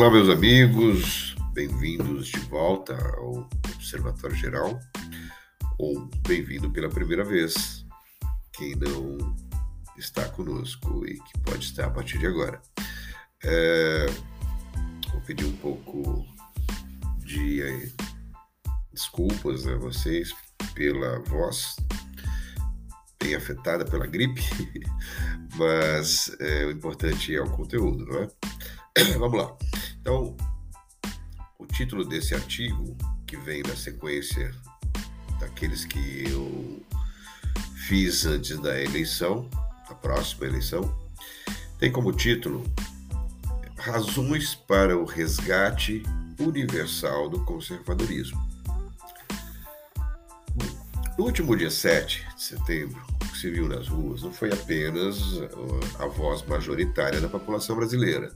Olá, meus amigos, bem-vindos de volta ao Observatório Geral, ou bem-vindo pela primeira vez, quem não está conosco e que pode estar a partir de agora. É, vou pedir um pouco de eh, desculpas a vocês pela voz bem afetada pela gripe, mas é, o importante é o conteúdo, não é? Vamos lá. Então, o título desse artigo, que vem na sequência daqueles que eu fiz antes da eleição, da próxima eleição, tem como título Razões para o resgate universal do conservadorismo. No último dia 7 de setembro, o que se viu nas ruas não foi apenas a voz majoritária da população brasileira,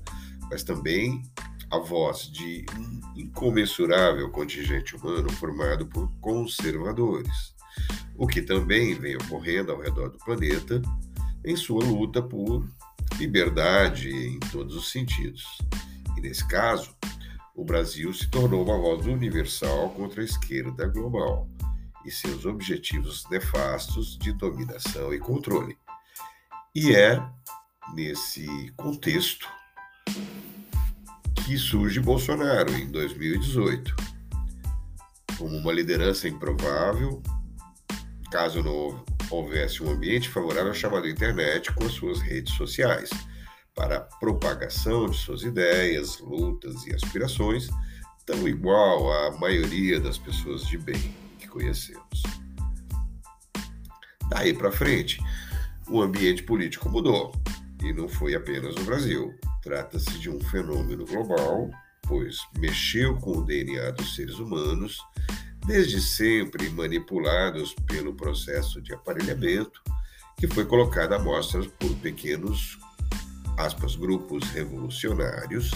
mas também a voz de um incomensurável contingente humano formado por conservadores, o que também vem ocorrendo ao redor do planeta em sua luta por liberdade em todos os sentidos. E nesse caso, o Brasil se tornou uma voz universal contra a esquerda global e seus objetivos nefastos de dominação e controle. E é nesse contexto que surge Bolsonaro em 2018, como uma liderança improvável, caso não houvesse um ambiente favorável à chamada internet com as suas redes sociais, para a propagação de suas ideias, lutas e aspirações, tão igual à maioria das pessoas de bem que conhecemos. Daí para frente, o ambiente político mudou, e não foi apenas no Brasil. Trata-se de um fenômeno global, pois mexeu com o DNA dos seres humanos, desde sempre manipulados pelo processo de aparelhamento, que foi colocado à mostra por pequenos aspas, grupos revolucionários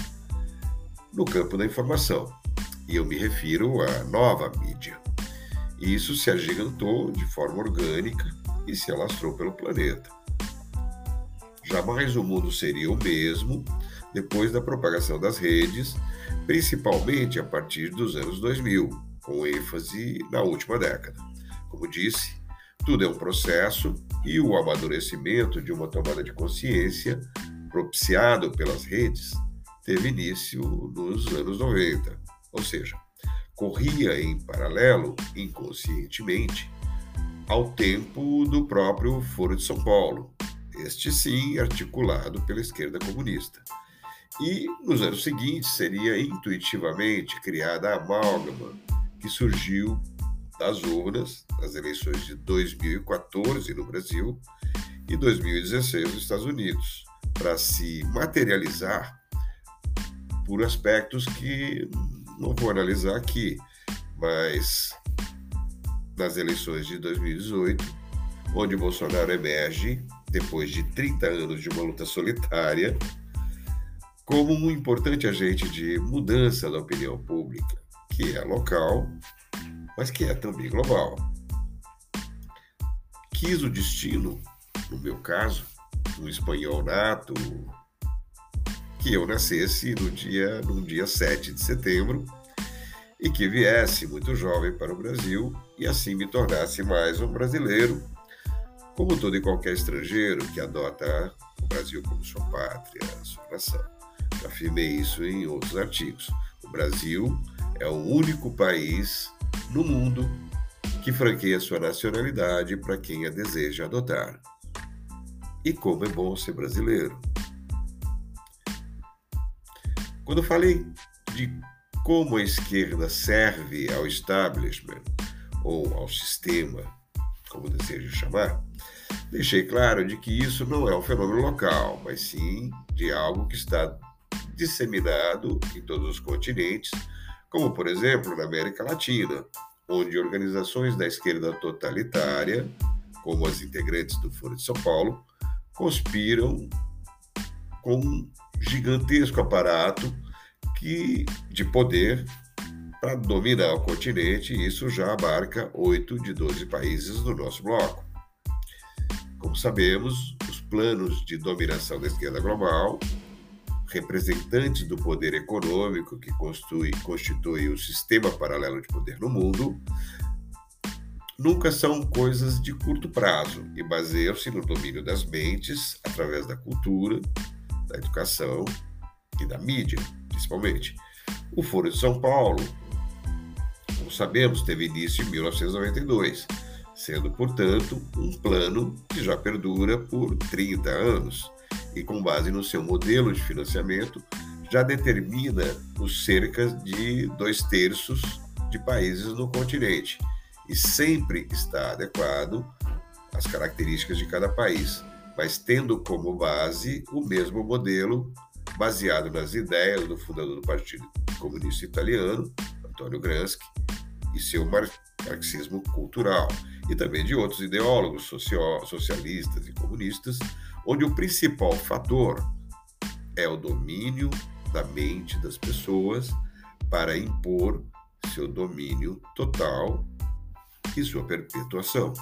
no campo da informação. E eu me refiro à nova mídia. Isso se agigantou de forma orgânica e se alastrou pelo planeta. Jamais o mundo seria o mesmo depois da propagação das redes, principalmente a partir dos anos 2000, com ênfase na última década. Como disse, tudo é um processo e o amadurecimento de uma tomada de consciência propiciado pelas redes teve início nos anos 90, ou seja, corria em paralelo, inconscientemente, ao tempo do próprio Foro de São Paulo, este sim articulado pela esquerda comunista. E nos anos seguintes seria intuitivamente criada a amálgama que surgiu das urnas nas eleições de 2014 no Brasil e 2016 nos Estados Unidos, para se materializar por aspectos que não vou analisar aqui, mas nas eleições de 2018, onde Bolsonaro emerge depois de 30 anos de uma luta solitária, como um importante agente de mudança da opinião pública, que é local, mas que é também global. Quis o destino, no meu caso, um espanhol nato, que eu nascesse no dia, num dia 7 de setembro e que viesse muito jovem para o Brasil e assim me tornasse mais um brasileiro como todo e qualquer estrangeiro que adota o Brasil como sua pátria, sua nação. Já afirmei isso em outros artigos. O Brasil é o único país no mundo que franqueia sua nacionalidade para quem a deseja adotar. E como é bom ser brasileiro. Quando falei de como a esquerda serve ao establishment ou ao sistema, como desejo chamar, Deixei claro de que isso não é um fenômeno local, mas sim de algo que está disseminado em todos os continentes, como por exemplo na América Latina, onde organizações da esquerda totalitária, como as integrantes do Foro de São Paulo, conspiram com um gigantesco aparato que, de poder para dominar o continente, isso já abarca oito de 12 países do nosso bloco. Como sabemos, os planos de dominação da esquerda global representantes do poder econômico que constitui, constitui o sistema paralelo de poder no mundo, nunca são coisas de curto prazo e baseiam-se no domínio das mentes através da cultura, da educação e da mídia, principalmente. O Foro de São Paulo, como sabemos, teve início em 1992, sendo, portanto, um plano que já perdura por 30 anos e, com base no seu modelo de financiamento, já determina os cerca de dois terços de países no continente e sempre está adequado às características de cada país, mas tendo como base o mesmo modelo baseado nas ideias do fundador do Partido Comunista Italiano, Antonio Gramsci, e seu marxismo cultural, e também de outros ideólogos socialistas e comunistas, onde o principal fator é o domínio da mente das pessoas para impor seu domínio total e sua perpetuação.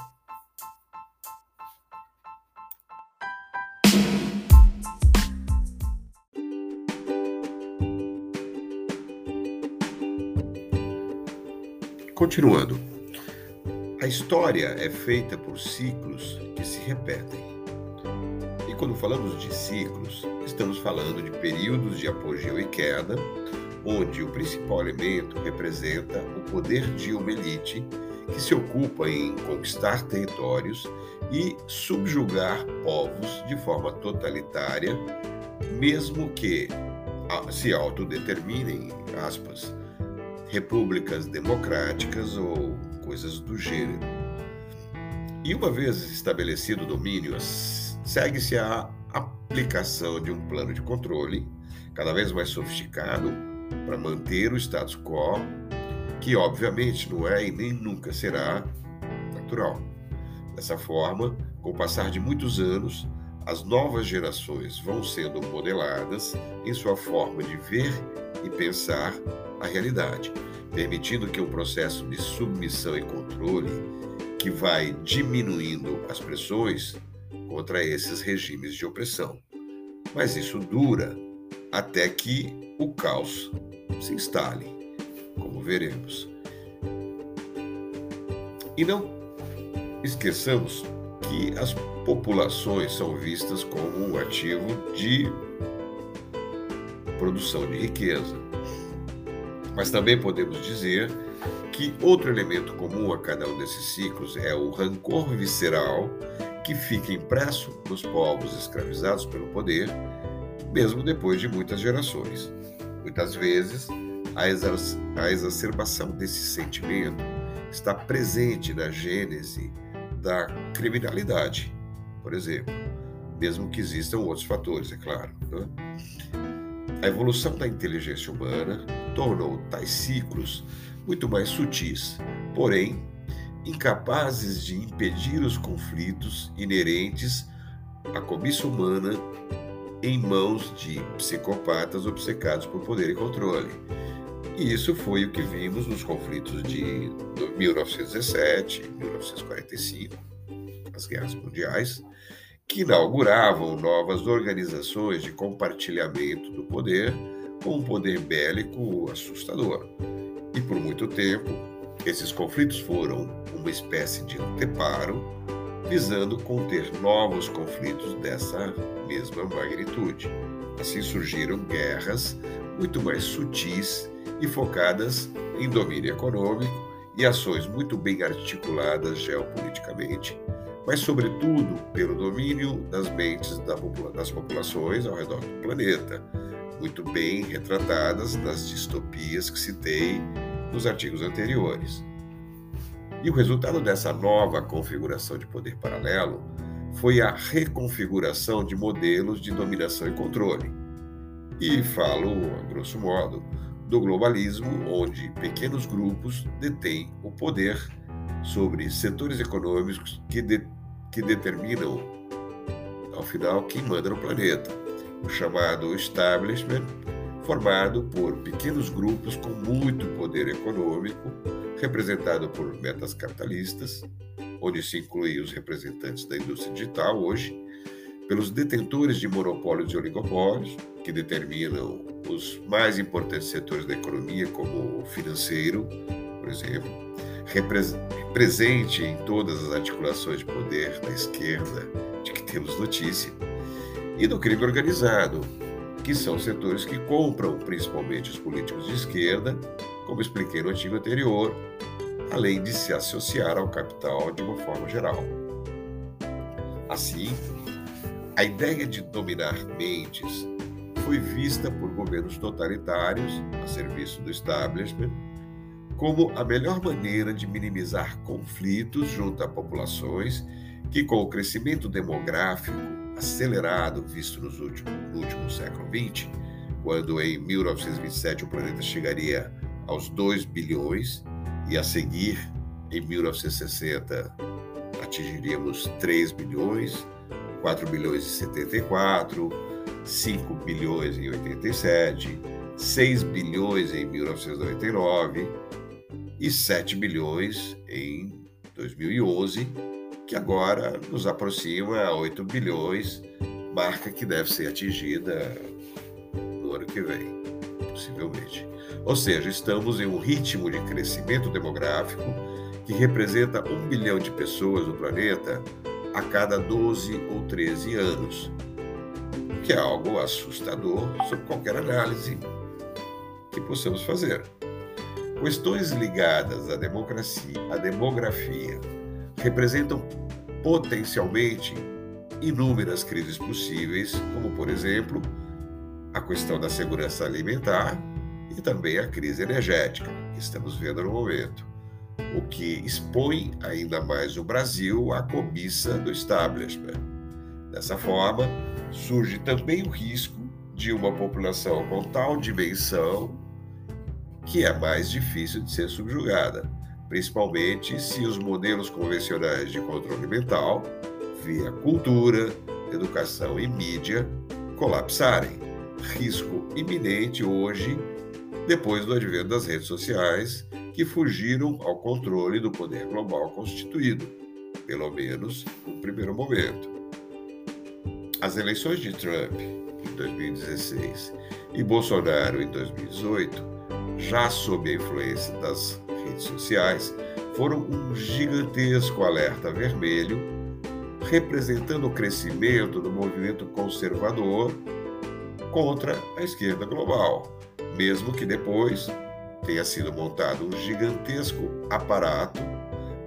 Continuando, a história é feita por ciclos que se repetem. E quando falamos de ciclos, estamos falando de períodos de apogeu e queda, onde o principal elemento representa o poder de uma elite que se ocupa em conquistar territórios e subjugar povos de forma totalitária, mesmo que se autodeterminem, aspas, repúblicas democráticas ou coisas do gênero. E uma vez estabelecido o domínio, segue-se a aplicação de um plano de controle cada vez mais sofisticado para manter o status quo que obviamente não é e nem nunca será natural. Dessa forma, com o passar de muitos anos, as novas gerações vão sendo modeladas em sua forma de ver e pensar a realidade, permitindo que um processo de submissão e controle que vai diminuindo as pressões contra esses regimes de opressão. Mas isso dura até que o caos se instale como veremos. E não esqueçamos que as populações são vistas como um ativo de produção de riqueza. Mas também podemos dizer que outro elemento comum a cada um desses ciclos é o rancor visceral que fica impresso nos povos escravizados pelo poder, mesmo depois de muitas gerações. Muitas vezes, a, exacerbação desse sentimento está presente na gênese da criminalidade, por exemplo, mesmo que existam outros fatores, é claro. Né? A evolução da inteligência humana tornou tais ciclos muito mais sutis, porém incapazes de impedir os conflitos inerentes à cobiça humana em mãos de psicopatas obcecados por poder e controle. E isso foi o que vimos nos conflitos de 1917, 1945, as guerras mundiais, que inauguravam novas organizações de compartilhamento do poder com um poder bélico assustador. E por muito tempo, esses conflitos foram uma espécie de anteparo, visando conter novos conflitos dessa mesma magnitude. Assim surgiram guerras muito mais sutis e focadas em domínio econômico e ações muito bem articuladas geopoliticamente, mas, sobretudo, pelo domínio das mentes das populações ao redor do planeta, muito bem retratadas nas distopias que citei nos artigos anteriores. E o resultado dessa nova configuração de poder paralelo foi a reconfiguração de modelos de dominação e controle. E falo, a grosso modo, do globalismo, onde pequenos grupos detêm o poder sobre setores econômicos que, de, que determinam, ao final, quem manda no planeta. O chamado establishment, formado por pequenos grupos com muito poder econômico, representado por metas capitalistas, onde se inclui os representantes da indústria digital hoje, pelos detentores de monopólios e oligopólios, que determinam os mais importantes setores da economia, como o financeiro, por exemplo, presente em todas as articulações de poder da esquerda de que temos notícia, e do crime organizado, que são setores que compram principalmente os políticos de esquerda, como expliquei no artigo anterior, além de se associar ao capital de uma forma geral. Assim, a ideia de dominar mentes foi vista por governos totalitários, a serviço do establishment, como a melhor maneira de minimizar conflitos junto a populações que, com o crescimento demográfico acelerado visto nos últimos, no último século XX, quando em 1927 o planeta chegaria aos 2 bilhões e a seguir, em 1960, atingiríamos 3 bilhões, 4 bilhões e 74, 5 bilhões em 87, 6 bilhões em 1999 e 7 bilhões em 2011, que agora nos aproxima a 8 bilhões, marca que deve ser atingida no ano que vem, possivelmente. Ou seja, estamos em um ritmo de crescimento demográfico que representa um bilhão de pessoas no planeta a cada 12 ou 13 anos, que é algo assustador sob qualquer análise que possamos fazer. Questões ligadas à democracia, à demografia, representam potencialmente inúmeras crises possíveis, como por exemplo a questão da segurança alimentar e também a crise energética que estamos vendo no momento, o que expõe ainda mais o Brasil à cobiça do establishment. Dessa forma, surge também o risco de uma população com tal dimensão que é mais difícil de ser subjugada, principalmente se os modelos convencionais de controle mental, via cultura, educação e mídia, colapsarem. Risco iminente hoje, depois do advento das redes sociais, que fugiram ao controle do poder global constituído, pelo menos no primeiro momento. As eleições de Trump em 2016 e Bolsonaro em 2018 já sob a influência das redes sociais, foram um gigantesco alerta vermelho, representando o crescimento do movimento conservador contra a esquerda global, mesmo que depois tenha sido montado um gigantesco aparato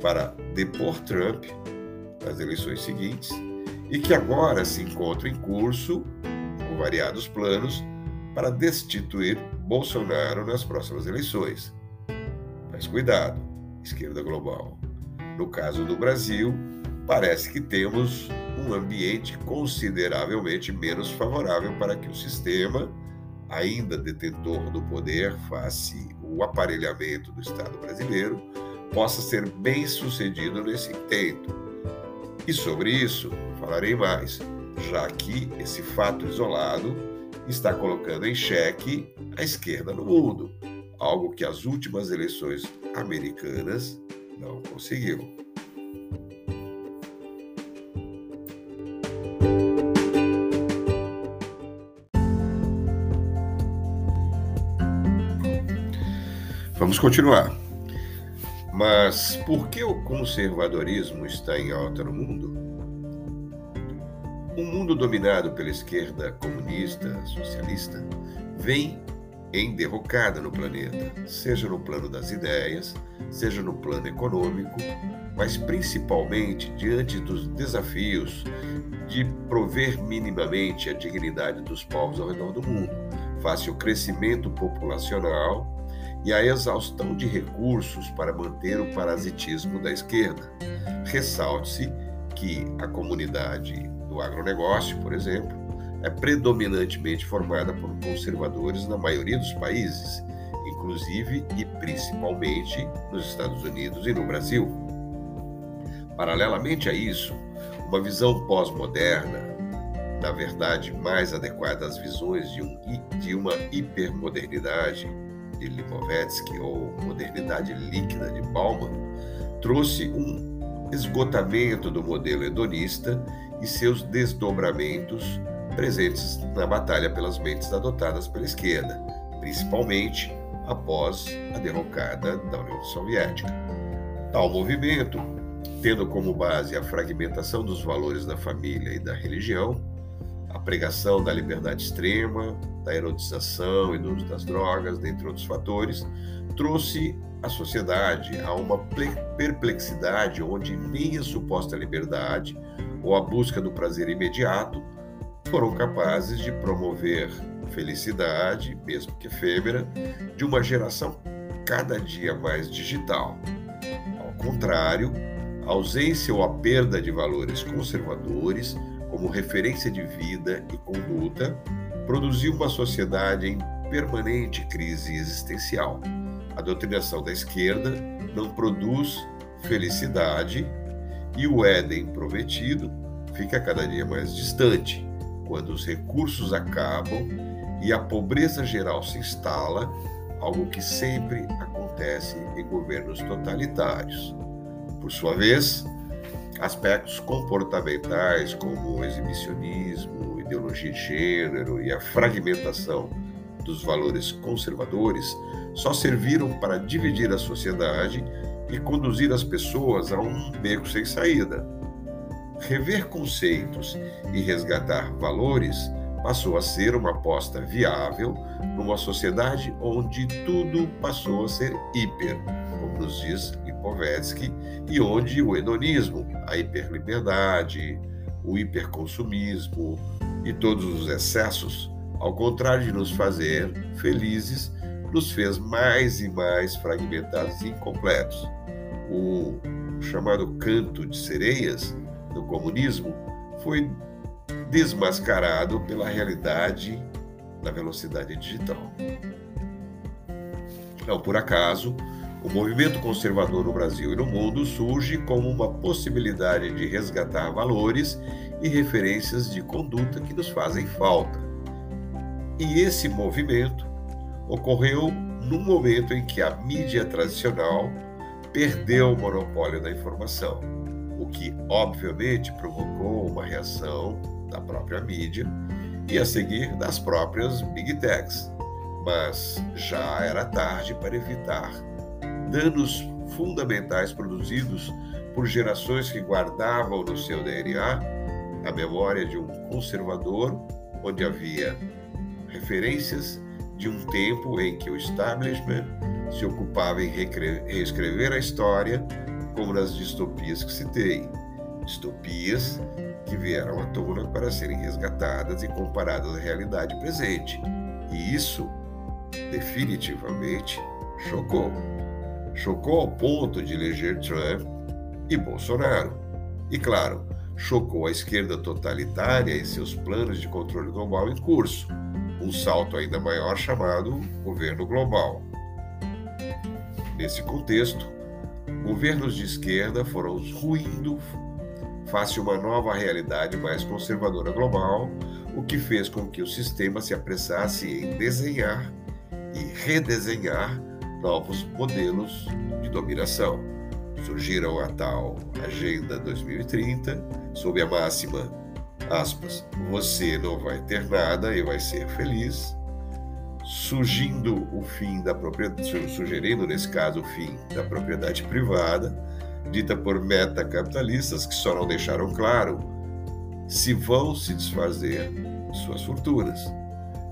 para depor Trump nas eleições seguintes e que agora se encontra em curso, com variados planos, para destituir Bolsonaro nas próximas eleições. Mas cuidado, esquerda global. No caso do Brasil, parece que temos um ambiente consideravelmente menos favorável para que o sistema, ainda detentor do poder face o aparelhamento do Estado brasileiro, possa ser bem sucedido nesse intento. E sobre isso falarei mais, já que esse fato isolado está colocando em xeque a esquerda no mundo, algo que as últimas eleições americanas não conseguiu. Vamos continuar. Mas por que o conservadorismo está em alta no mundo? Um mundo dominado pela esquerda comunista, socialista, vem em derrocada no planeta, seja no plano das ideias, seja no plano econômico, mas principalmente diante dos desafios de prover minimamente a dignidade dos povos ao redor do mundo, face o crescimento populacional e a exaustão de recursos para manter o parasitismo da esquerda. Ressalte-se que a comunidade do agronegócio, por exemplo, é predominantemente formada por conservadores na maioria dos países, inclusive e principalmente nos Estados Unidos e no Brasil. Paralelamente a isso, uma visão pós-moderna, na verdade mais adequada às visões de, um, de uma hipermodernidade de Lipovetsky ou modernidade líquida de Bauman, trouxe um esgotamento do modelo hedonista e seus desdobramentos presentes na batalha pelas mentes adotadas pela esquerda, principalmente após a derrocada da União Soviética. Tal movimento, tendo como base a fragmentação dos valores da família e da religião, a pregação da liberdade extrema, da erotização e do uso das drogas, dentre outros fatores, trouxe a sociedade a uma perplexidade onde nem a suposta liberdade ou a busca do prazer imediato foram capazes de promover felicidade, mesmo que efêmera, de uma geração cada dia mais digital. Ao contrário, a ausência ou a perda de valores conservadores como referência de vida e conduta produziu uma sociedade em permanente crise existencial. A doutrinação da esquerda não produz felicidade e o Éden prometido fica cada dia mais distante, quando os recursos acabam e a pobreza geral se instala, algo que sempre acontece em governos totalitários. Por sua vez, aspectos comportamentais como o exibicionismo, ideologia de gênero e a fragmentação dos valores conservadores só serviram para dividir a sociedade e conduzir as pessoas a um beco sem saída. Rever conceitos e resgatar valores passou a ser uma aposta viável numa sociedade onde tudo passou a ser hiper, como nos diz Lipovetsky, e onde o hedonismo, a hiperliberdade, o hiperconsumismo e todos os excessos, ao contrário de nos fazer felizes, nos fez mais e mais fragmentados e incompletos. O chamado canto de sereias do comunismo foi desmascarado pela realidade da velocidade digital. Não por acaso, o movimento conservador no Brasil e no mundo surge como uma possibilidade de resgatar valores e referências de conduta que nos fazem falta. E esse movimento ocorreu num momento em que a mídia tradicional perdeu o monopólio da informação, o que obviamente provocou uma reação da própria mídia e a seguir das próprias big techs. Mas já era tarde para evitar danos fundamentais produzidos por gerações que guardavam no seu DNA a memória de um conservador onde havia referências de um tempo em que o establishment se ocupava em reescrever a história como nas distopias que citei. Distopias que vieram à tona para serem resgatadas e comparadas à realidade presente. E isso definitivamente chocou. Chocou ao ponto de eleger Trump e Bolsonaro. E claro, chocou a esquerda totalitária e seus planos de controle global em curso, um salto ainda maior chamado governo global. Nesse contexto, governos de esquerda foram ruindo face a uma nova realidade mais conservadora global, o que fez com que o sistema se apressasse em desenhar e redesenhar novos modelos de dominação. Surgiram a tal Agenda 2030, sob a máxima, aspas, você não vai ter nada e vai ser feliz, surgindo o fim da propriedade, sugerindo nesse caso o fim da propriedade privada, dita por meta-capitalistas que só não deixaram claro se vão se desfazer de suas fortunas.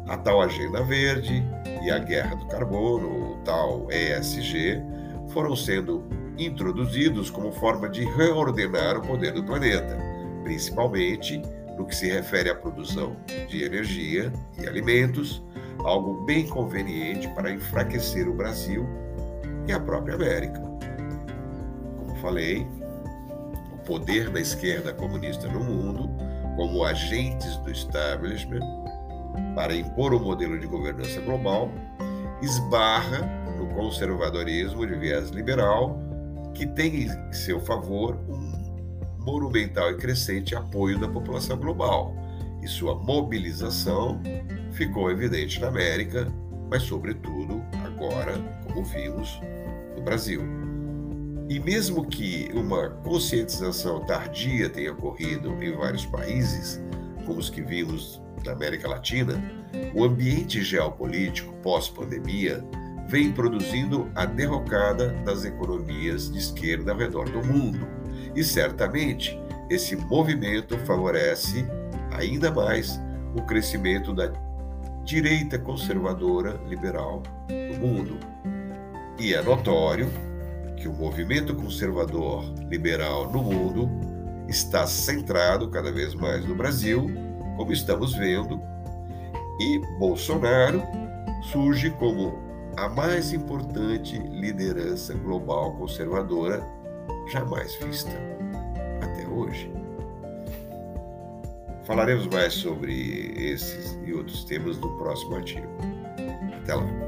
A tal Agenda Verde e a Guerra do Carbono, o tal ESG, foram sendo introduzidos como forma de reordenar o poder do planeta, principalmente no que se refere à produção de energia e alimentos, algo bem conveniente para enfraquecer o Brasil e a própria América. Falei, o poder da esquerda comunista no mundo como agentes do establishment para impor o um modelo de governança global esbarra no conservadorismo de viés liberal que tem em seu favor um monumental e crescente apoio da população global e sua mobilização ficou evidente na América, mas sobretudo agora, como vimos, no Brasil. E mesmo que uma conscientização tardia tenha ocorrido em vários países, como os que vimos na América Latina, o ambiente geopolítico pós-pandemia vem produzindo a derrocada das economias de esquerda ao redor do mundo. E certamente esse movimento favorece ainda mais o crescimento da direita conservadora liberal no mundo. E é notório que o movimento conservador liberal no mundo está centrado cada vez mais no Brasil, como estamos vendo, e Bolsonaro surge como a mais importante liderança global conservadora jamais vista até hoje. Falaremos mais sobre esses e outros temas no próximo artigo. Até lá!